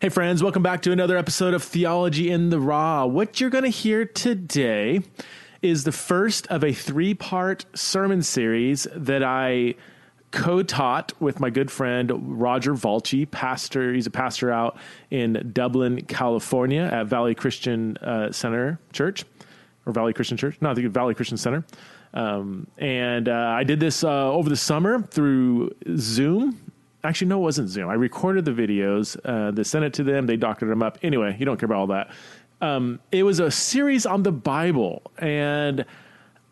Hey, friends, welcome back to another episode of Theology in the Raw. What you're going to hear today is the first of a three part sermon series that I co taught with my good friend Roger Volchi, pastor. He's a pastor out in Dublin, California at Valley Christian uh, Center Church, or Valley Christian Church. No, I think Valley Christian Center. Um, and uh, I did this uh, over the summer through Zoom actually no it wasn't zoom. I recorded the videos uh, they sent it to them they doctored them up. Anyway you don't care about all that. Um, it was a series on the bible and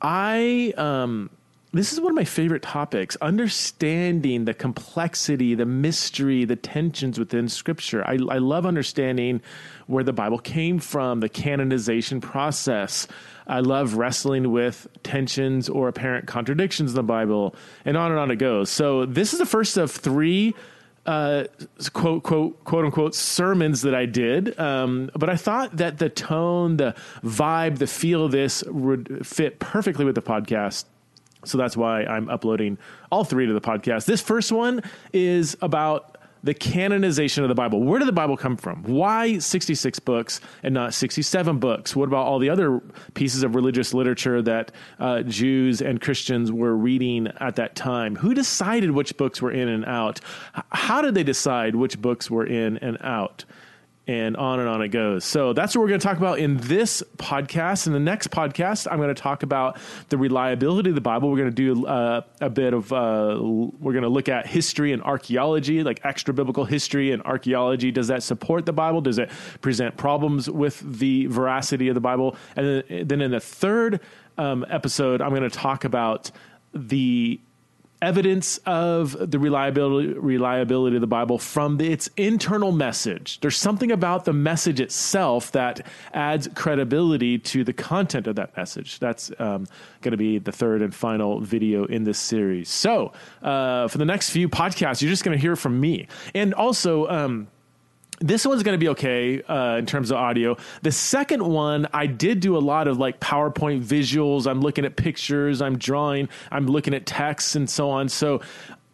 i um, this is one of my favorite topics understanding the complexity the mystery the tensions within scripture. I, I love understanding where the bible came from the canonization process I love wrestling with tensions or apparent contradictions in the Bible, and on and on it goes. So this is the first of three. Uh, quote quote quote unquote sermons that I did, um, but I thought that the tone, the vibe, the feel of this would fit perfectly with the podcast. So that's why I'm uploading all three to the podcast. This first one is about the canonization of the Bible. Where did the Bible come from? Why 66 books and not 67 books? What about all the other pieces of religious literature that uh, Jews and Christians were reading at that time? Who decided which books were in and out? How did they decide which books were in and out? And on and on it goes. So that's what we're going to talk about in this podcast. In the next podcast, I'm going to talk about the reliability of the Bible. We're going to do uh, a bit of, uh, we're going to look at history and archaeology, like extra biblical history and archaeology. Does that support the Bible? Does it present problems with the veracity of the Bible? And then, in the third um, episode, I'm going to talk about the evidence of the reliability reliability of the Bible from the, its internal message. There's something about the message itself that adds credibility to the content of that message. That's um, going to be the third and final video in this series. So, uh, for the next few podcasts, you're just going to hear from me, and also. Um, this one's going to be okay uh, in terms of audio. The second one, I did do a lot of like PowerPoint visuals. I'm looking at pictures, I'm drawing, I'm looking at texts and so on. So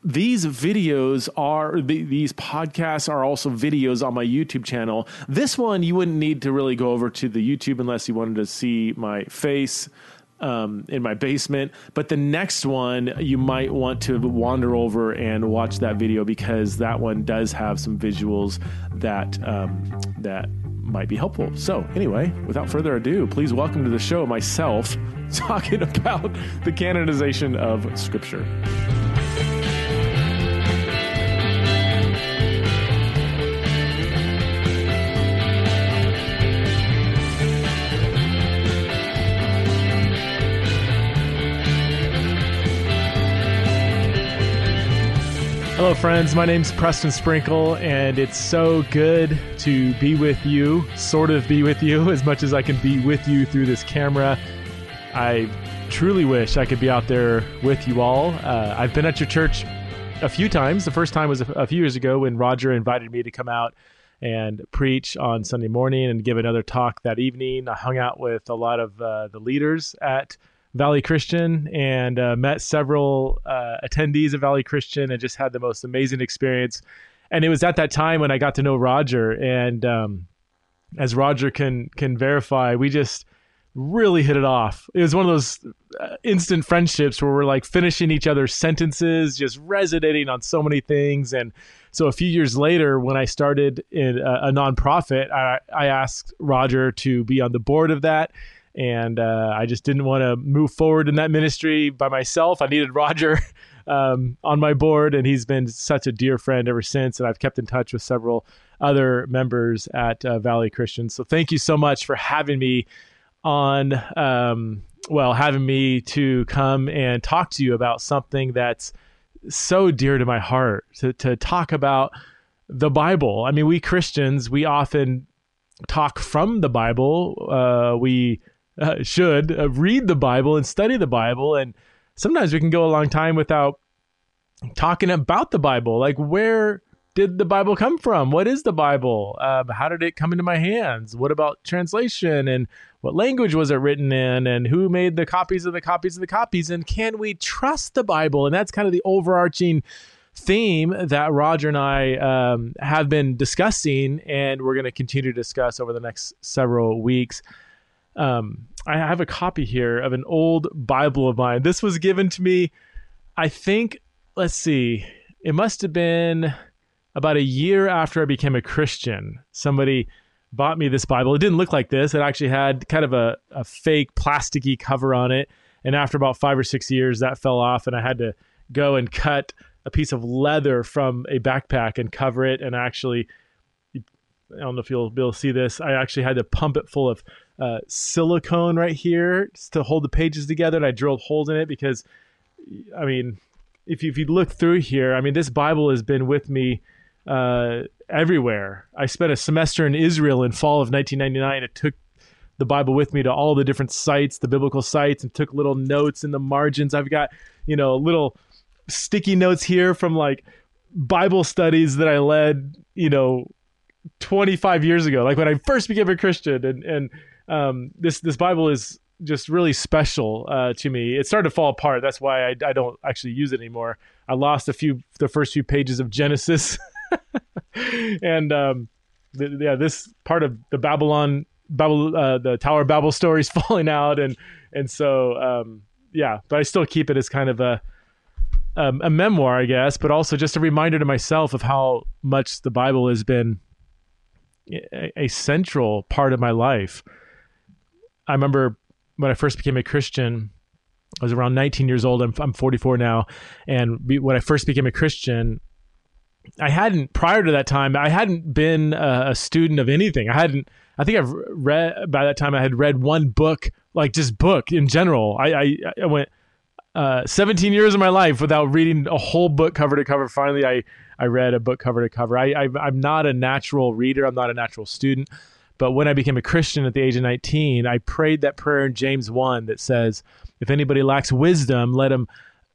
these videos are these podcasts are also videos on my YouTube channel. This one you wouldn't need to really go over to the YouTube unless you wanted to see my face um, in my basement. But the next one, you might want to wander over and watch that video because that one does have some visuals that um, that might be helpful. So, anyway, without further ado, please welcome to the show myself talking about the canonization of Scripture. Hello, friends. My name's Preston Sprinkle, and it's so good to be with you, sort of be with you, as much as I can be with you through this camera. I truly wish I could be out there with you all. Uh, I've been at your church a few times. The first time was a, a few years ago when Roger invited me to come out and preach on Sunday morning and give another talk that evening. I hung out with a lot of uh, the leaders at Valley Christian and uh, met several uh, attendees of Valley Christian and just had the most amazing experience. And it was at that time when I got to know Roger, and um, as Roger can can verify, we just really hit it off. It was one of those uh, instant friendships where we're like finishing each other's sentences, just resonating on so many things. And so a few years later, when I started in a, a nonprofit, I, I asked Roger to be on the board of that and uh, I just didn't want to move forward in that ministry by myself. I needed Roger um, on my board, and he's been such a dear friend ever since. And I've kept in touch with several other members at uh, Valley Christian. So thank you so much for having me on. Um, well, having me to come and talk to you about something that's so dear to my heart to, to talk about the Bible. I mean, we Christians, we often talk from the Bible. Uh, we uh, should uh, read the Bible and study the Bible. And sometimes we can go a long time without talking about the Bible. Like, where did the Bible come from? What is the Bible? Um, how did it come into my hands? What about translation? And what language was it written in? And who made the copies of the copies of the copies? And can we trust the Bible? And that's kind of the overarching theme that Roger and I um, have been discussing, and we're going to continue to discuss over the next several weeks. Um, I have a copy here of an old Bible of mine. This was given to me, I think, let's see, it must have been about a year after I became a Christian. Somebody bought me this Bible. It didn't look like this. It actually had kind of a, a fake plasticky cover on it. And after about five or six years, that fell off, and I had to go and cut a piece of leather from a backpack and cover it. And actually, I don't know if you'll be able to see this. I actually had to pump it full of uh, silicone right here to hold the pages together. And I drilled holes in it because, I mean, if you, if you look through here, I mean, this Bible has been with me uh, everywhere. I spent a semester in Israel in fall of 1999. It took the Bible with me to all the different sites, the biblical sites, and took little notes in the margins. I've got, you know, little sticky notes here from like Bible studies that I led, you know, 25 years ago, like when I first became a Christian. And, and um, this, this Bible is just really special uh, to me. It started to fall apart. That's why I, I don't actually use it anymore. I lost a few, the first few pages of Genesis. and um, yeah, this part of the Babylon, Babel, uh, the Tower of Babel story is falling out, and and so um, yeah, but I still keep it as kind of a um, a memoir, I guess, but also just a reminder to myself of how much the Bible has been a, a central part of my life. I remember when I first became a Christian. I was around 19 years old. I'm, I'm 44 now. And when I first became a Christian, I hadn't prior to that time. I hadn't been a, a, student of anything. I hadn't. I think I've read by that time. I had read one book, like just book in general. I I, I went uh, 17 years of my life without reading a whole book cover to cover. Finally, I I read a book cover to cover. I, I I'm not a natural reader. I'm not a natural student. But when I became a Christian at the age of 19, I prayed that prayer in James 1 that says, "If anybody lacks wisdom, let him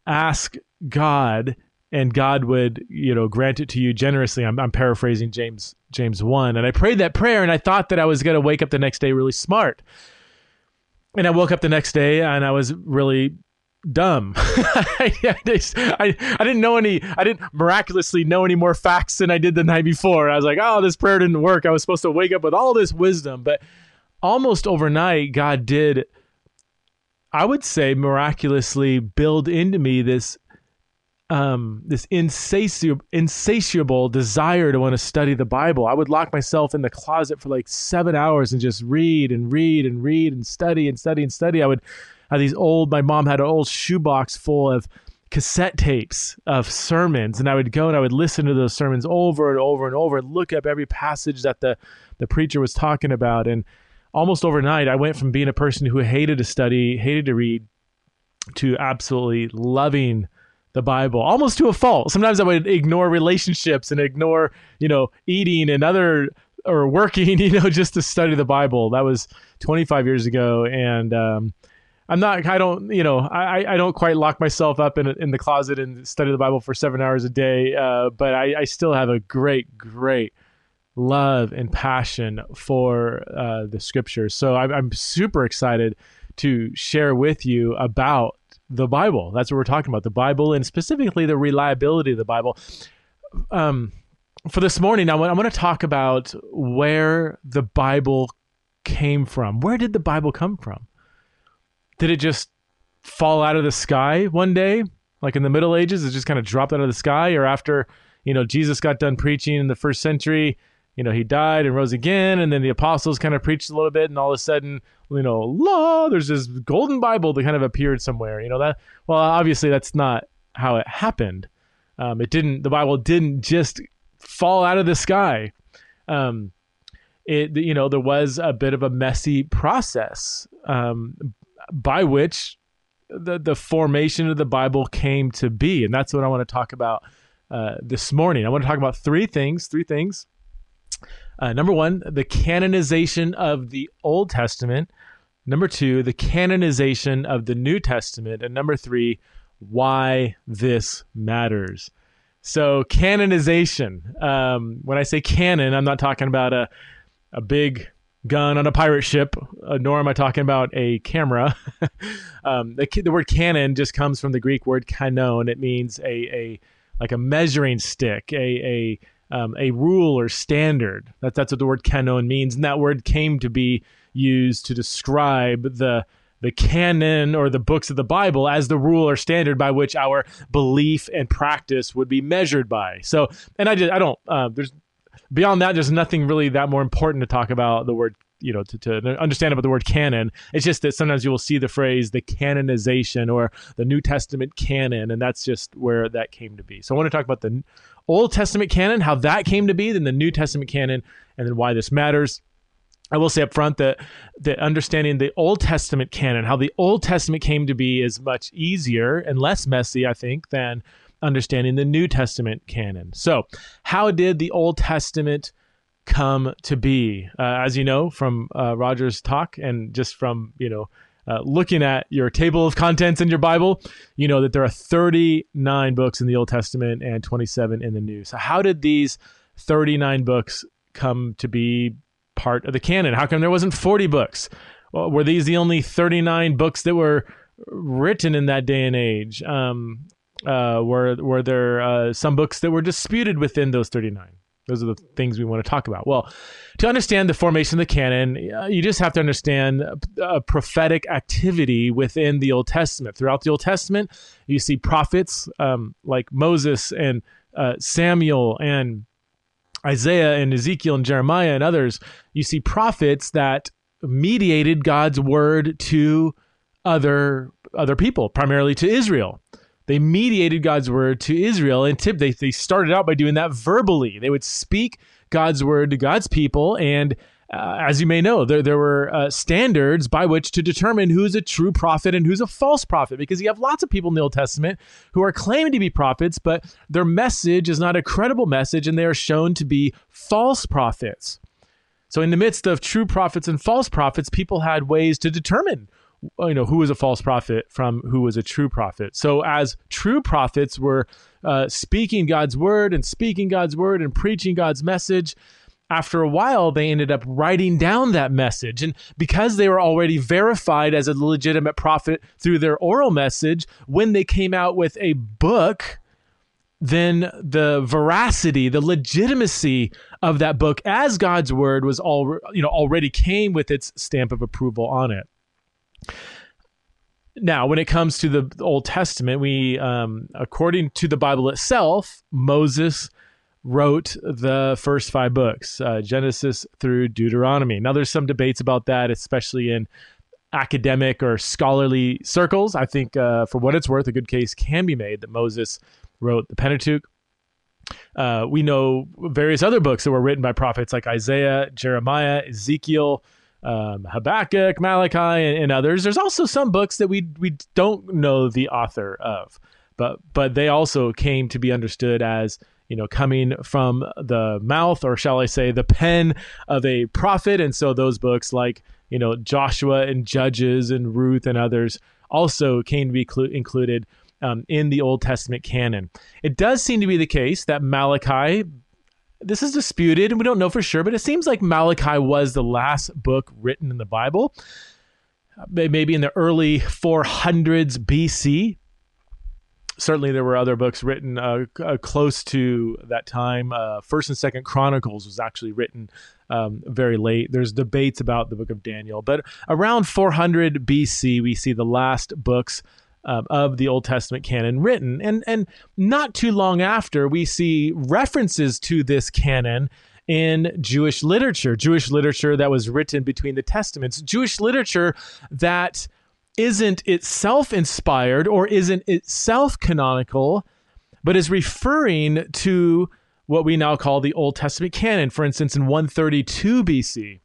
ask God." and God would, you know, grant it to you generously. I'm, I'm paraphrasing James James one, and I prayed that prayer, and I thought that I was going to wake up the next day really smart. And I woke up the next day, and I was really dumb. I, I, I didn't know any. I didn't miraculously know any more facts than I did the night before. I was like, oh, this prayer didn't work. I was supposed to wake up with all this wisdom, but almost overnight, God did. I would say miraculously build into me this um, this insatiable, insatiable desire to want to study the Bible. I would lock myself in the closet for like seven hours and just read and read and read and study and study and study. I would have these old, my mom had an old shoebox full of cassette tapes of sermons and I would go and I would listen to those sermons over and over and over and look up every passage that the, the preacher was talking about. And almost overnight, I went from being a person who hated to study, hated to read, to absolutely loving the Bible almost to a fault. Sometimes I would ignore relationships and ignore, you know, eating and other or working, you know, just to study the Bible. That was 25 years ago, and um, I'm not. I don't. You know, I I don't quite lock myself up in in the closet and study the Bible for seven hours a day. Uh, but I, I still have a great, great love and passion for uh, the Scriptures. So I'm, I'm super excited to share with you about the Bible. That's what we're talking about the Bible and specifically the reliability of the Bible. Um, for this morning, I want, I want to talk about where the Bible came from. Where did the Bible come from? Did it just fall out of the sky one day, like in the Middle Ages? It just kind of dropped out of the sky, or after you know Jesus got done preaching in the first century, you know he died and rose again, and then the apostles kind of preached a little bit, and all of a sudden you know, law, there's this golden Bible that kind of appeared somewhere. You know that. Well, obviously that's not how it happened. Um, it didn't. The Bible didn't just fall out of the sky. Um, it you know there was a bit of a messy process um, by which the the formation of the Bible came to be, and that's what I want to talk about uh, this morning. I want to talk about three things. Three things uh, number one, the canonization of the Old Testament. Number two, the canonization of the New Testament. And number three, why this matters. So, canonization. Um, when I say canon, I'm not talking about a, a big gun on a pirate ship, uh, nor am I talking about a camera. um, the, the, word canon just comes from the Greek word kanon. It means a, a like a measuring stick, a a um, a rule or standard. That, that's what the word canon means, and that word came to be used to describe the the canon or the books of the Bible as the rule or standard by which our belief and practice would be measured by. So, and I just I don't uh, there's beyond that there's nothing really that more important to talk about the word you know to, to understand about the word canon. It's just that sometimes you will see the phrase the canonization or the new testament canon and that's just where that came to be. So i want to talk about the old testament canon how that came to be then the new testament canon and then why this matters. I will say up front that that understanding the Old Testament canon, how the Old Testament came to be, is much easier and less messy, I think, than understanding the New Testament canon. So, how did the Old Testament come to be? Uh, as you know from uh, Roger's talk, and just from you know uh, looking at your table of contents in your Bible, you know that there are 39 books in the Old Testament and 27 in the New. So, how did these 39 books come to be part of the canon? How come there wasn't 40 books? Well, were these the only 39 books that were written in that day and age? Um, uh, were were there uh, some books that were disputed within those 39? Those are the things we want to talk about. Well, to understand the formation of the canon, uh, you just have to understand a prophetic activity within the Old Testament. Throughout the Old Testament, you see prophets um, like Moses and uh, Samuel and Isaiah and Ezekiel and Jeremiah and others, you see prophets that mediated God's word to other other people, primarily to Israel. They mediated God's word to Israel, and tip they they started out by doing that verbally. They would speak God's word to God's people, and uh, as you may know, there, there were uh, standards by which to determine who's a true prophet and who's a false prophet, because you have lots of people in the Old Testament who are claiming to be prophets, but their message is not a credible message, and they are shown to be false prophets. So, in the midst of true prophets and false prophets, people had ways to determine you know who was a false prophet from who was a true prophet so as true prophets were uh, speaking god's word and speaking god's word and preaching god's message after a while, they ended up writing down that message. And because they were already verified as a legitimate prophet through their oral message, when they came out with a book, then the veracity, the legitimacy of that book as God's word was all you know already came with its stamp of approval on it. Now, when it comes to the Old Testament, we, um, according to the Bible itself, Moses wrote the first five books, uh, Genesis through Deuteronomy. Now, there's some debates about that, especially in academic or scholarly circles. I think, uh, for what it's worth, a good case can be made that Moses wrote the Pentateuch. Uh, we know various other books that were written by prophets like Isaiah, Jeremiah, Ezekiel, um, Habakkuk, Malachi, and, and, others. There's also some books that we we don't know the author of, but but they also came to be understood as you know, coming from the mouth, or shall I say, the pen of a prophet. And so those books, like, you know, Joshua and Judges and Ruth and others, also came to be clu- included um, in the Old Testament canon. It does seem to be the case that Malachi, this is disputed and we don't know for sure, but it seems like Malachi was the last book written in the Bible. Maybe in the early 400s BC, certainly there were other books written uh, uh, close to that time. Uh, First and Second Chronicles was actually written um, very late. There's debates about the book of Daniel, but around 400 BC, we see the last books. Um, of the Old Testament canon written, and and not too long after, we see references to this canon in Jewish literature, Jewish literature that was written between the Testaments, Jewish literature that isn't itself inspired or isn't itself canonical, but is referring to what we now call the Old Testament canon. For instance, in 132 BC,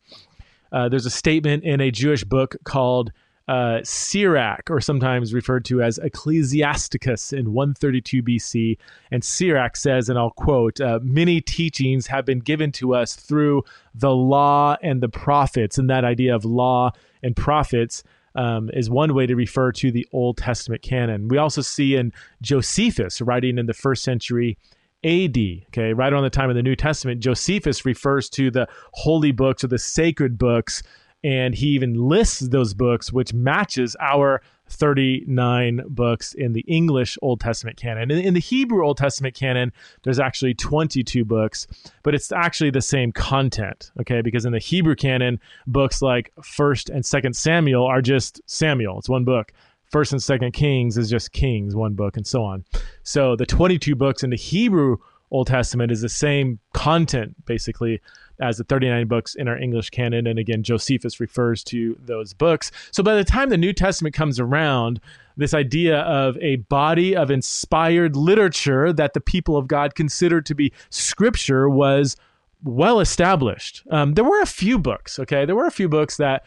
uh, there's a statement in a Jewish book called uh, Sirach, or sometimes referred to as Ecclesiasticus in 132 BC. And Sirach says, and I'll quote, uh, many teachings have been given to us through the law and the prophets. And that idea of law and prophets um, is one way to refer to the Old Testament canon. We also see in Josephus, writing in the first century AD, okay, right around the time of the New Testament, Josephus refers to the holy books or the sacred books, and he even lists those books, which matches our 39 books in the English Old Testament canon. In, in, the Hebrew Old Testament canon, there's actually 22 books, but it's actually the same content, okay? Because in the Hebrew canon, books like 1st and 2nd Samuel are just Samuel, it's one book. First and Second Kings is just Kings, one book, and so on. So the 22 books in the Hebrew Old Testament is the same content, basically, as the 39 books in our English canon. And again, Josephus refers to those books. So by the time the New Testament comes around, this idea of a body of inspired literature that the people of God considered to be scripture was well established. Um, there were a few books, okay? There were a few books that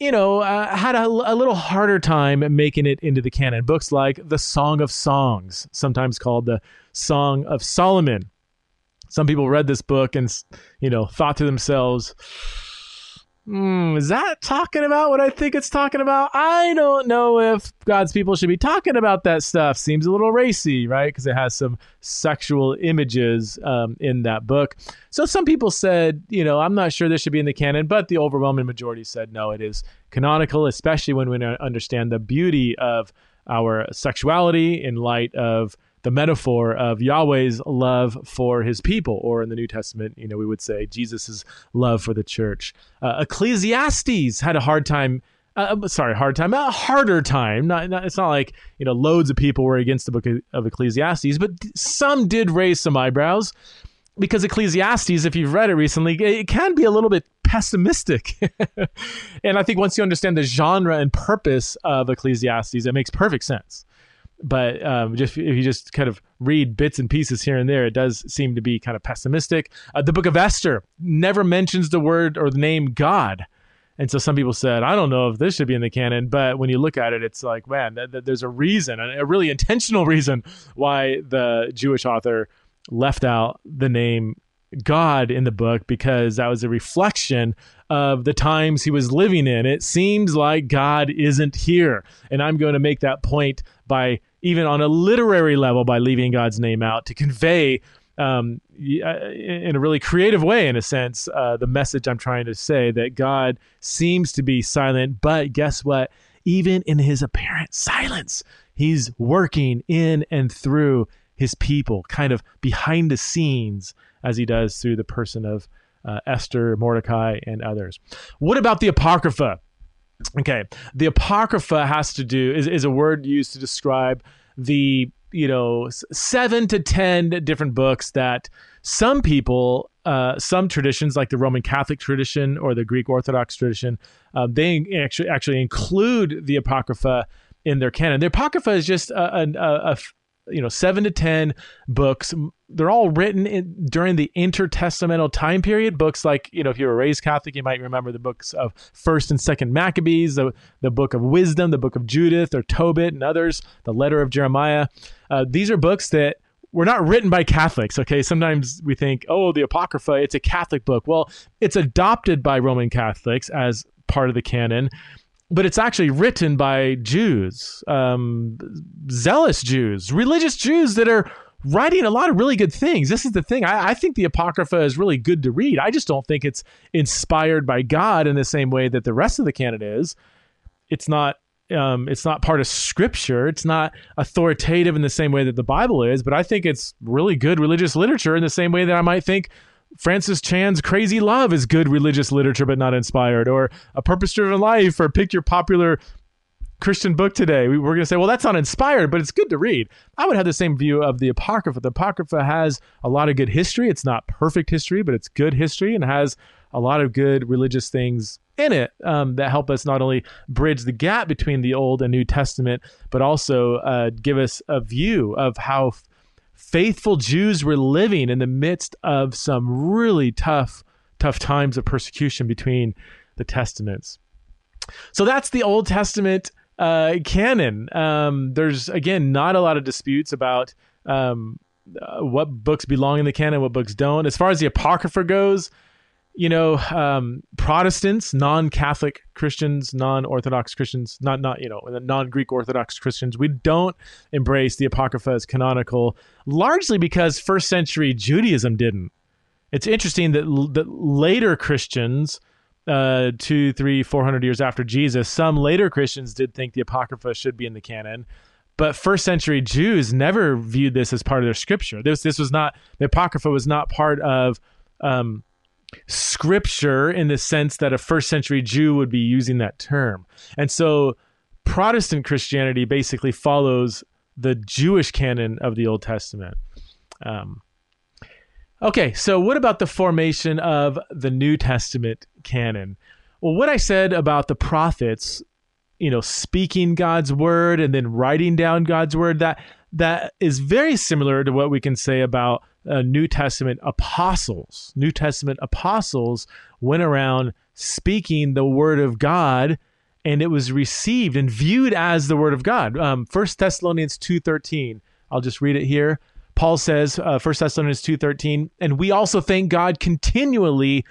you know, uh, had a, a, little harder time making it into the canon. Books like The Song of Songs, sometimes called the Song of Solomon. Some people read this book and, you know, thought to themselves, Hmm, is that talking about what I think it's talking about? I don't know if God's people should be talking about that stuff. Seems a little racy, right? Because it has some sexual images um, in that book. So some people said, you know, I'm not sure this should be in the canon, but the overwhelming majority said no, it is canonical, especially when we understand the beauty of our sexuality in light of the metaphor of Yahweh's love for his people, or in the New Testament, you know, we would say Jesus' love for the church. Uh, Ecclesiastes had a hard time. Uh, uh, sorry, hard time, a harder time. Not, not, it's not like you know loads of people were against the book of Ecclesiastes, but some did raise some eyebrows because Ecclesiastes, if you've read it recently, it can be a little bit pessimistic. and I think once you understand the genre and purpose of Ecclesiastes, it makes perfect sense but um, just if you just kind of read bits and pieces here and there, it does seem to be kind of pessimistic. Uh, the Book of Esther never mentions the word or the name God, and so some people said, I don't know if this should be in the canon, but when you look at it, it's like, man, th- th- there's a reason, a really intentional reason why the Jewish author left out the name God in the book because that was a reflection of the times he was living in. It seems like God isn't here. And I'm going to make that point by even on a literary level by leaving God's name out to convey um, uh, in a really creative way, in a sense, uh, the message I'm trying to say that God seems to be silent, but guess what? Even in his apparent silence, he's working in and through his people, kind of behind the scenes, as he does through the person of uh, Esther, Mordecai, and others. What about the Apocrypha? Okay, the apocrypha has to do is, is a word used to describe the you know seven to ten different books that some people uh, some traditions like the roman catholic tradition or the greek orthodox tradition uh, they actually actually include the apocrypha in their canon the apocrypha is just a, a, a, you know seven to ten books. They're all written in, during the intertestamental time period. Books like you know if you were raised catholic you might remember the books of first and second maccabees the, the book of wisdom the book of judith or tobit and others the letter of jeremiah. Uh, these are books that were not written by catholics okay? Sometimes we think oh the apocrypha it's a catholic book. Well it's adopted by roman catholics as part of the canon but it's actually written by Jews, um, zealous Jews, religious Jews that are writing a lot of really good things. This is the thing. I, I, think the Apocrypha is really good to read. I just don't think it's inspired by God in the same way that the rest of the canon is. It's not. Um, it's not part of Scripture. It's not authoritative in the same way that the Bible is. But I think it's really good religious literature in the same way that I might think Francis Chan's Crazy Love is good religious literature but not inspired, or A Purpose Driven Life, or pick your popular Christian book today. We, are going to say, well, that's not inspired, but it's good to read. I would have the same view of the Apocrypha. The Apocrypha has a lot of good history. It's not perfect history, but it's good history and has a lot of good religious things in it um, that help us not only bridge the gap between the Old and New Testament, but also uh, give us a view of how faithful Jews were living in the midst of some really tough, tough times of persecution between the testaments. So that's the Old Testament uh, canon. Um, there's again not a lot of disputes about um, uh, what books belong in the canon, what books don't. As far as the Apocrypha goes, you know, um, Protestants, non-Catholic Christians, non-Orthodox Christians, not not you know, non-Greek Orthodox Christians, we don't embrace the Apocrypha as canonical, largely because first century Judaism didn't. It's interesting that that later Christians uh, two, three, four hundred years after Jesus. Some later Christians did think the Apocrypha should be in the canon, but first century Jews never viewed this as part of their scripture. This this was not the Apocrypha was not part of um, scripture in the sense that a first century Jew would be using that term, and so Protestant Christianity basically follows the Jewish canon of the Old Testament. Um, okay, so what about the formation of the New Testament canon? Well, what I said about the prophets, you know, speaking God's word and then writing down God's word, that that is very similar to what we can say about uh, New Testament apostles. New Testament apostles went around speaking the word of God and it was received and viewed as the word of God. Um, 1 Thessalonians 2.13, I'll just read it here. Paul says, uh, 1 Thessalonians 2.13, and we also thank God continually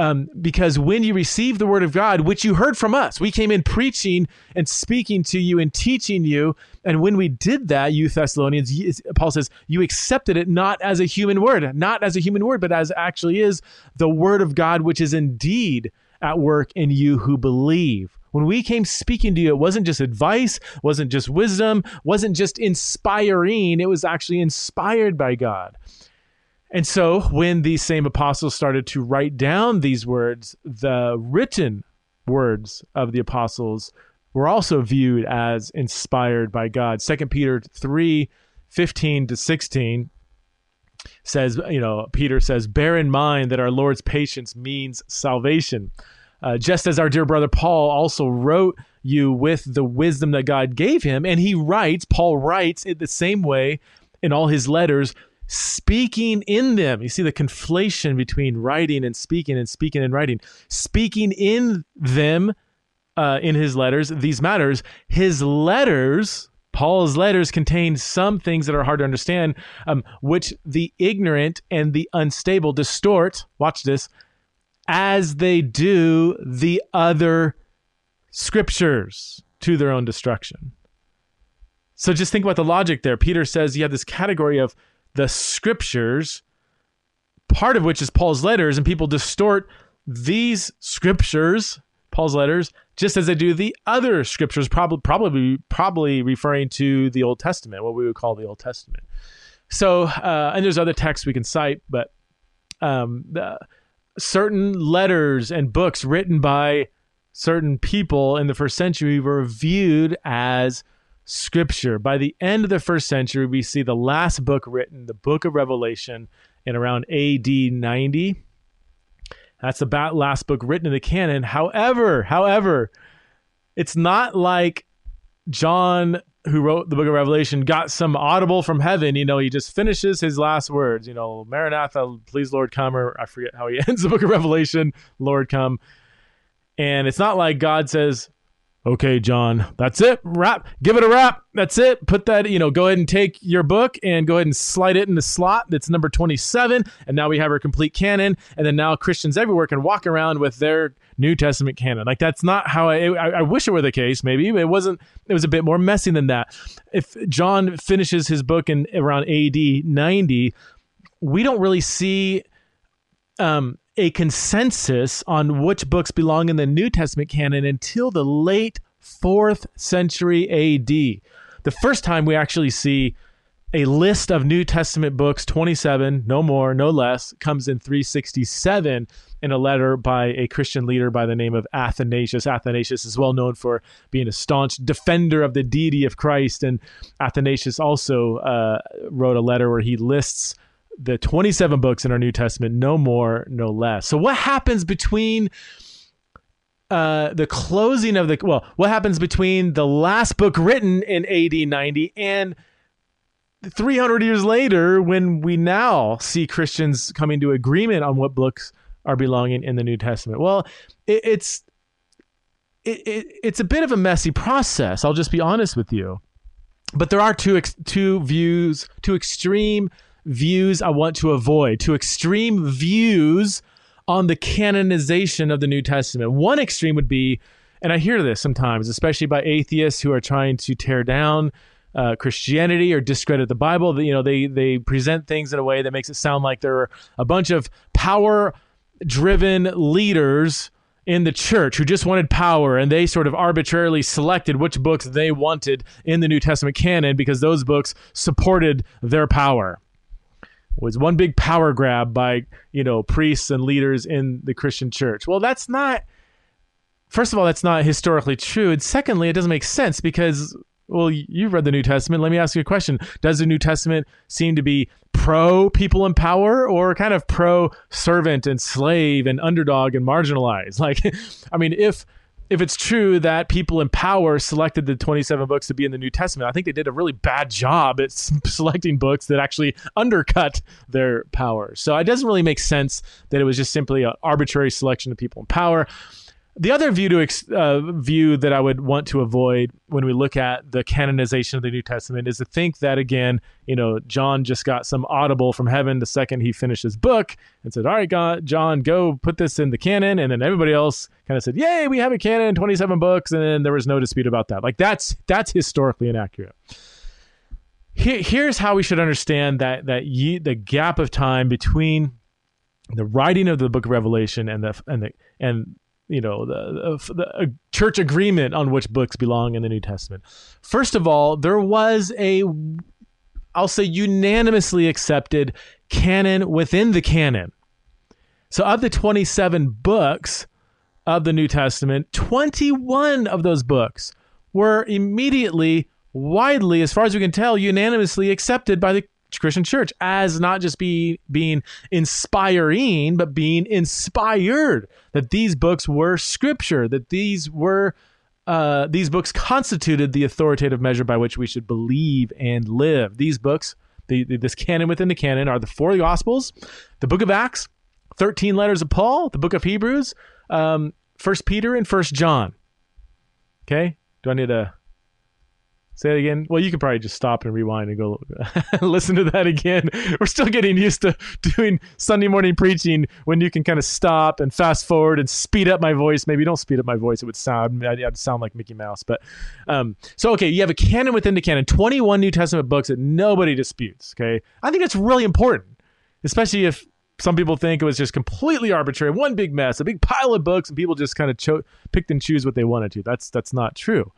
um, because when you received the word of God, which you heard from us, we came in preaching and speaking to you and teaching you. And when we did that, you Thessalonians, Paul says, you accepted it not as a human word, not as a human word, but as actually is the word of God, which is indeed at work in you who believe. When we came speaking to you, it wasn't just advice, wasn't just wisdom, wasn't just inspiring, it was actually inspired by God. And so when these same apostles started to write down these words, the written words of the apostles were also viewed as inspired by God. Second Peter 3 15 to 16 says, you know, Peter says, bear in mind that our Lord's patience means salvation uh, just as our dear brother Paul also wrote you with the wisdom that God gave him. And he writes, Paul writes it the same way in all his letters, speaking in them. You see the conflation between writing and speaking and speaking and writing. Speaking in them uh, in his letters, these matters. His letters, Paul's letters contain some things that are hard to understand, um, which the ignorant and the unstable distort. Watch this as they do the other scriptures to their own destruction. So just think about the logic there. Peter says you have this category of the scriptures, part of which is Paul's letters, and people distort these scriptures, Paul's letters, just as they do the other scriptures, probably probably probably referring to the Old Testament, what we would call the Old Testament. So, uh, and there's other texts we can cite, but um, certain letters and books written by certain people in the first century were viewed as scripture. By the end of the first century, we see the last book written, the book of Revelation, in around AD 90. That's the last book written in the canon. However, however, it's not like John who wrote the book of Revelation got some audible from heaven. You know, he just finishes his last words, you know, Maranatha, please, Lord, come, or I forget how he ends the book of Revelation, Lord, come. And it's not like God says, okay, John, that's it. Wrap, give it a wrap. That's it. Put that, you know, go ahead and take your book and go ahead and slide it in the slot that's number 27. And now we have our complete canon. And then now Christians everywhere can walk around with their New Testament canon. Like that's not how I, I, I wish it were the case. Maybe it wasn't. It was a bit more messy than that. If John finishes his book in around AD 90, we don't really see um, a consensus on which books belong in the New Testament canon until the late fourth century AD. The first time we actually see a list of New Testament books, 27, no more, no less, comes in 367 in a letter by a Christian leader by the name of Athanasius. Athanasius is well known for being a staunch defender of the deity of Christ. And Athanasius also uh, wrote a letter where he lists the 27 books in our New Testament, no more, no less. So, what happens between uh, the closing of the well, what happens between the last book written in AD 90 and 300 years later when we now see Christians coming to agreement on what books are belonging in the New Testament? Well, it, it's it, it, it's a bit of a messy process. I'll just be honest with you. But there are two ex- two views, two extreme views I want to avoid, to extreme views on the canonization of the New Testament. One extreme would be, and I hear this sometimes, especially by atheists who are trying to tear down uh, Christianity or discredit the Bible. You know, they they present things in a way that makes it sound like there are a bunch of power driven leaders in the church who just wanted power and they sort of arbitrarily selected which books they wanted in the New Testament canon because those books supported their power. Was one big power grab by, you know, priests and leaders in the Christian church. Well, that's not First of all, that's not historically true. And secondly, it doesn't make sense because well, you've read the New Testament. Let me ask you a question. Does the New Testament seem to be pro people in power or kind of pro servant and slave and underdog and marginalized? Like, I mean, if if it's true that people in power selected the 27 books to be in the New Testament, I think they did a really bad job at selecting books that actually undercut their power. So it doesn't really make sense that it was just simply an arbitrary selection of people in power the other view to ex- uh, view that I would want to avoid when we look at the canonization of the New Testament is to think that again, you know, John just got some audible from heaven the second he finished his book and said, "All right, God, John, go put this in the canon," and then everybody else kind of said, "Yay, we have a canon, twenty-seven books," and then there was no dispute about that. Like that's that's historically inaccurate. Here, here's how we should understand that that ye, the gap of time between the writing of the book of Revelation and the and the and you know the, the, the church agreement on which books belong in the New Testament. First of all, there was a I'll say unanimously accepted canon within the canon. So of the 27 books of the New Testament, 21 of those books were immediately widely as far as we can tell unanimously accepted by the Christian church as not just be, being inspiring, but being inspired. That these books were scripture, that these were uh, these books constituted the authoritative measure by which we should believe and live. These books, the, the, this canon within the canon, are the four Gospels, the Book of Acts, thirteen letters of Paul, the Book of Hebrews, um, First Peter, and First John. Okay, do I need to Say it again. Well, you could probably just stop and rewind and go listen to that again. We're still getting used to doing Sunday morning preaching when you can kind of stop and fast forward and speed up my voice. Maybe don't speed up my voice; it would sound I'd, sound like Mickey Mouse. But um, so okay, you have a canon within the canon, twenty-one New Testament books that nobody disputes. Okay, I think that's really important, especially if some people think it was just completely arbitrary, one big mess, a big pile of books, and people just kind of cho- picked and choose what they wanted to. That's that's not true.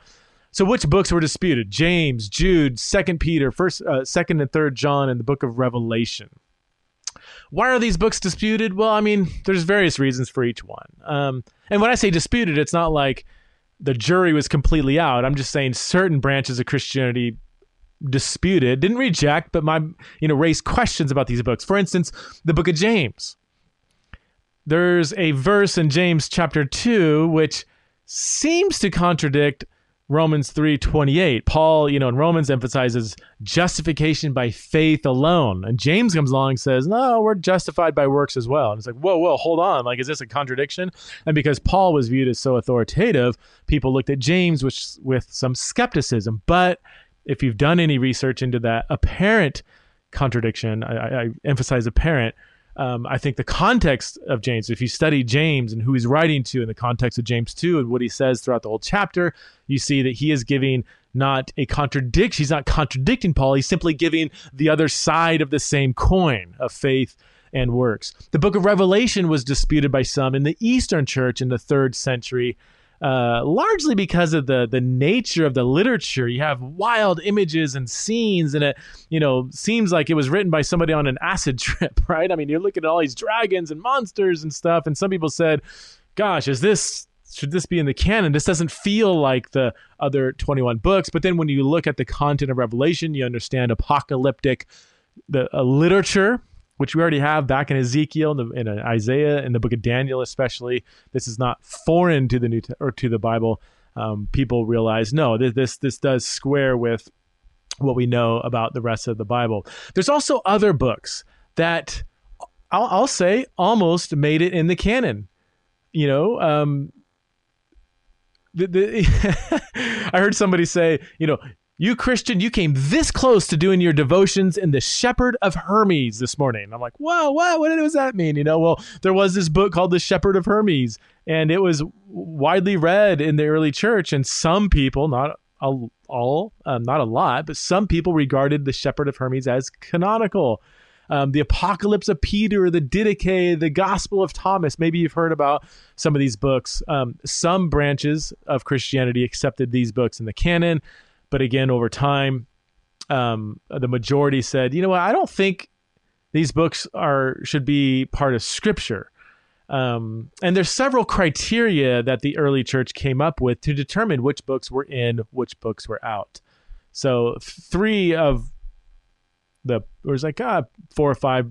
So which books were disputed? James, Jude, Second Peter, First, uh, Second and Third John, and the Book of Revelation. Why are these books disputed? Well, I mean, there's various reasons for each one. Um, and when I say disputed, it's not like the jury was completely out. I'm just saying certain branches of Christianity disputed, didn't reject, but my you know raised questions about these books. For instance, the Book of James. There's a verse in James chapter two which seems to contradict Romans 3:28. Paul, you know, in Romans emphasizes justification by faith alone. And James comes along and says, "No, we're justified by works as well." And it's like, "Whoa, whoa, hold on. Like is this a contradiction?" And because Paul was viewed as so authoritative, people looked at James with with some skepticism. But if you've done any research into that apparent contradiction, I, I emphasize apparent, um, I think the context of James, if you study James and who he's writing to in the context of James 2 and what he says throughout the whole chapter, you see that he is giving not a contradiction. He's not contradicting Paul. He's simply giving the other side of the same coin of faith and works. The book of Revelation was disputed by some in the Eastern church in the third century uh, largely because of the the nature of the literature. You have wild images and scenes, and it you know seems like it was written by somebody on an acid trip, right? I mean, you're looking at all these dragons and monsters and stuff, and some people said, "Gosh, is this?" Should this be in the canon? This doesn't feel like the other 21 books. But then when you look at the content of Revelation, you understand apocalyptic the uh, literature which we already have back in Ezekiel, in, in uh, Isaiah, in the book of Daniel, especially. This is not foreign to the New or to the Bible. Um, people realize no, this, this this does square with what we know about the rest of the Bible. There's also other books that I'll, I'll say almost made it in the canon. You know, um, the, the I heard somebody say, you know, you Christian, you came this close to doing your devotions in the Shepherd of Hermas this morning. I'm like, whoa, what? What does that mean? You know, well, there was this book called The Shepherd of Hermas, and it was widely read in the early church, and some people, not all, um, not a lot, but some people regarded The Shepherd of Hermas as canonical. um, the Apocalypse of Peter, the Didache, the Gospel of Thomas. Maybe you've heard about some of these books. Um, some branches of Christianity accepted these books in the canon, but again, over time, um, the majority said, you know what, I don't think these books are should be part of Scripture. Um, and there's several criteria that the early church came up with to determine which books were in, which books were out. So three of the there was like uh, four or five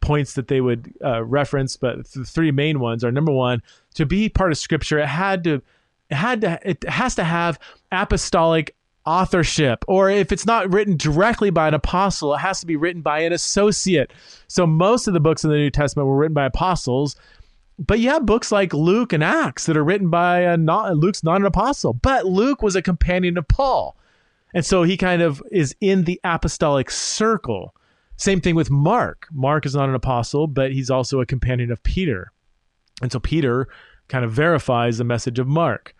points that they would uh, reference, but the three main ones are number one, to be part of Scripture, it had to it had to it has to have apostolic authorship or if it's not written directly by an apostle it has to be written by an associate so most of the books in the new testament were written by apostles but you have books like luke and acts that are written by a not luke's not an apostle but luke was a companion of paul and so he kind of is in the apostolic circle. Same thing with Mark. Mark is not an apostle, but he's also a companion of Peter. And so Peter kind of verifies the message of Mark.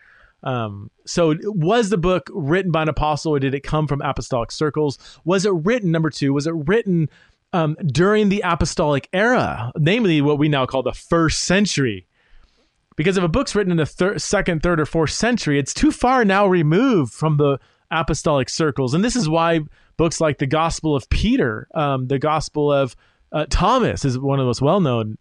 Um, so was the book written by an apostle or did it come from apostolic circles? Was it written, number two, was it written um, during the apostolic era, namely what we now call the first century? Because if a book's written in the thir- second, third, or fourth century, it's too far now removed from the apostolic circles. And this is why books like the Gospel of Peter, um, the Gospel of uh, Thomas is one of the most well known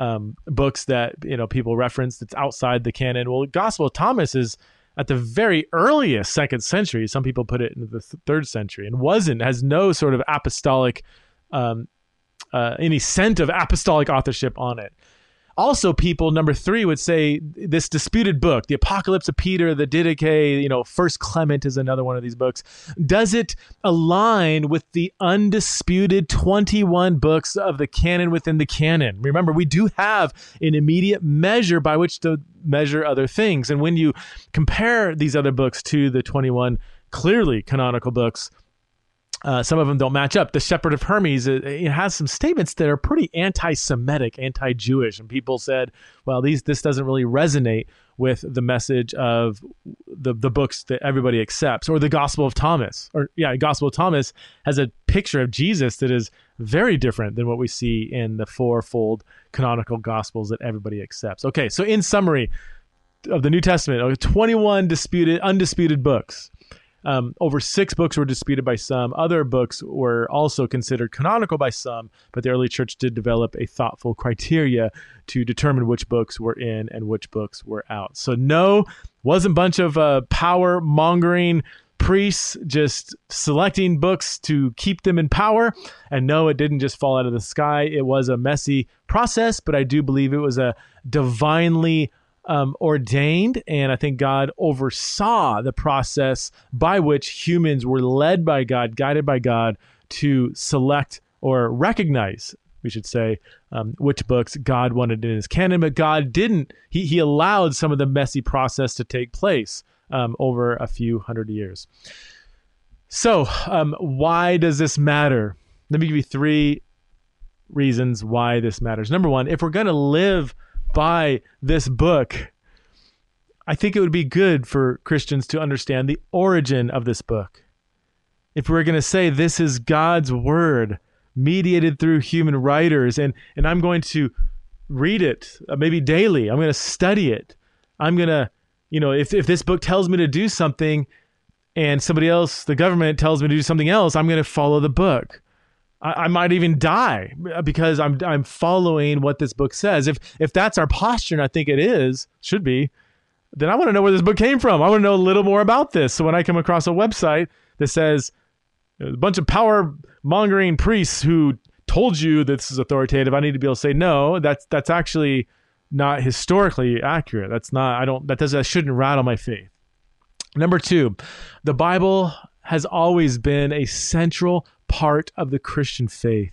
um, books that you know people reference that's outside the canon. Well, Gospel of Thomas is at the very earliest second century. Some people put it in the th- third century and wasn't has no sort of apostolic um, uh, any scent of apostolic authorship on it also people number three would say this disputed book the apocalypse of peter the didache you know first clement is another one of these books. Does it align with the undisputed 21 books of the canon within the canon? Remember we do have an immediate measure by which to measure other things. And when you compare these other books to the 21 clearly canonical books uh, some of them don't match up. The Shepherd of Hermas it, it has some statements that are pretty anti-Semitic, anti-Jewish, and people said, "Well, these this doesn't really resonate with the message of the the books that everybody accepts." Or the Gospel of Thomas, or yeah, the Gospel of Thomas has a picture of Jesus that is very different than what we see in the fourfold canonical Gospels that everybody accepts. Okay, so in summary of the New Testament, 21 disputed, undisputed books. Um, over six books were disputed by some. Other books were also considered canonical by some, but the early church did develop a thoughtful criteria to determine which books were in and which books were out. So, no, wasn't a bunch of uh, power mongering priests just selecting books to keep them in power. And no, it didn't just fall out of the sky. It was a messy process, but I do believe it was a divinely um, ordained, and I think God oversaw the process by which humans were led by God, guided by God to select or recognize, we should say, um, which books God wanted in his canon, but God didn't. He, he allowed some of the messy process to take place um, over a few hundred years. So, um, why does this matter? Let me give you three reasons why this matters. Number one, if we're going to live by this book, I think it would be good for Christians to understand the origin of this book. If we're going to say this is God's word mediated through human writers, and, and I'm going to read it uh, maybe daily, I'm going to study it. I'm going to, you know, if, if this book tells me to do something and somebody else, the government tells me to do something else, I'm going to follow the book. I, might even die uh, because I'm I'm following what this book says. If if that's our posture, and I think it is, should be, then I want to know where this book came from. I want to know a little more about this. So when I come across a website that says a bunch of power mongering priests who told you this is authoritative, I need to be able to say no. That's that's actually not historically accurate. That's not. I don't. That does. That shouldn't rattle my faith. Number two, the Bible has always been a central part of the Christian faith.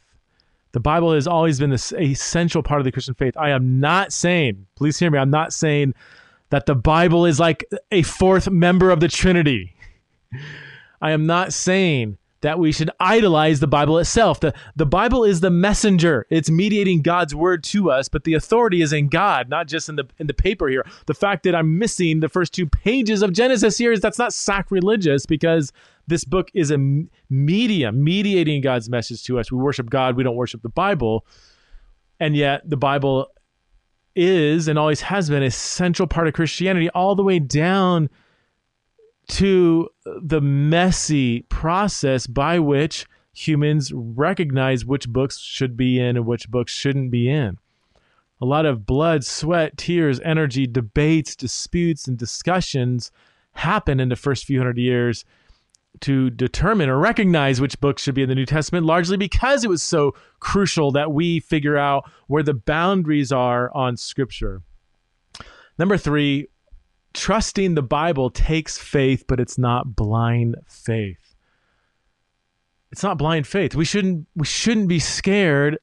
The Bible has always been this essential part of the Christian faith. I am not saying, please hear me, I'm not saying that the Bible is like a fourth member of the Trinity. I am not saying that we should idolize the Bible itself. The, the Bible is the messenger. It's mediating God's word to us, but the authority is in God, not just in the in the paper here. The fact that I'm missing the first two pages of Genesis here is that's not sacrilegious because This book is a medium mediating God's message to us. We worship God, we don't worship the Bible. And yet, the Bible is and always has been a central part of Christianity, all the way down to the messy process by which humans recognize which books should be in and which books shouldn't be in. A lot of blood, sweat, tears, energy, debates, disputes, and discussions happen in the first few hundred years to determine or recognize which books should be in the New Testament, largely because it was so crucial that we figure out where the boundaries are on Scripture. Number three, trusting the Bible takes faith, but it's not blind faith. It's not blind faith. We shouldn't we shouldn't be scared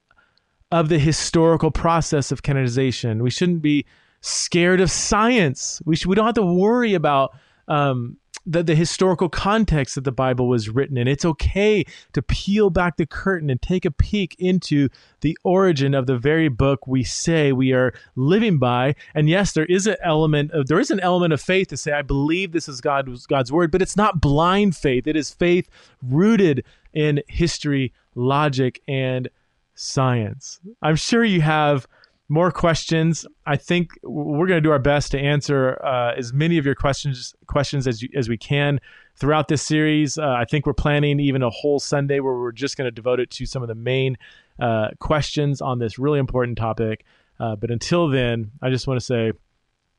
of the historical process of canonization. We shouldn't be scared of science. We should, we don't have to worry about um, the, the historical context that the Bible was written in. It's okay to peel back the curtain and take a peek into the origin of the very book we say we are living by. And yes, there is an element of there is an element of faith to say, I believe this is God's God's word, but it's not blind faith. It is faith rooted in history, logic, and science. I'm sure you have more questions. I think we're going to do our best to answer uh, as many of your questions questions as you, as we can throughout this series. Uh, I think we're planning even a whole Sunday where we're just going to devote it to some of the main uh, questions on this really important topic. Uh, but until then, I just want to say,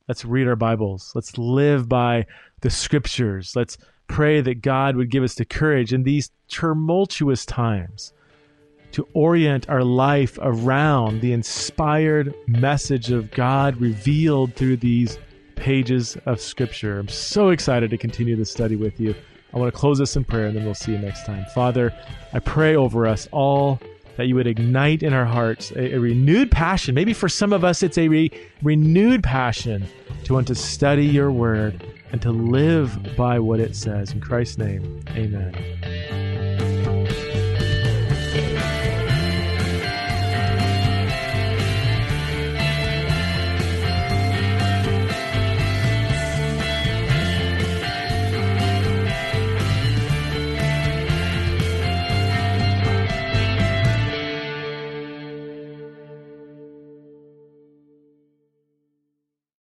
let's read our Bibles. Let's live by the Scriptures. Let's pray that God would give us the courage in these tumultuous times to orient our life around the inspired message of God revealed through these pages of Scripture. I'm so excited to continue this study with you. I want to close this in prayer and then we'll see you next time. Father, I pray over us all that you would ignite in our hearts a, a renewed passion. Maybe for some of us, it's a re- renewed passion to want to study your word and to live by what it says. In Christ's name, amen.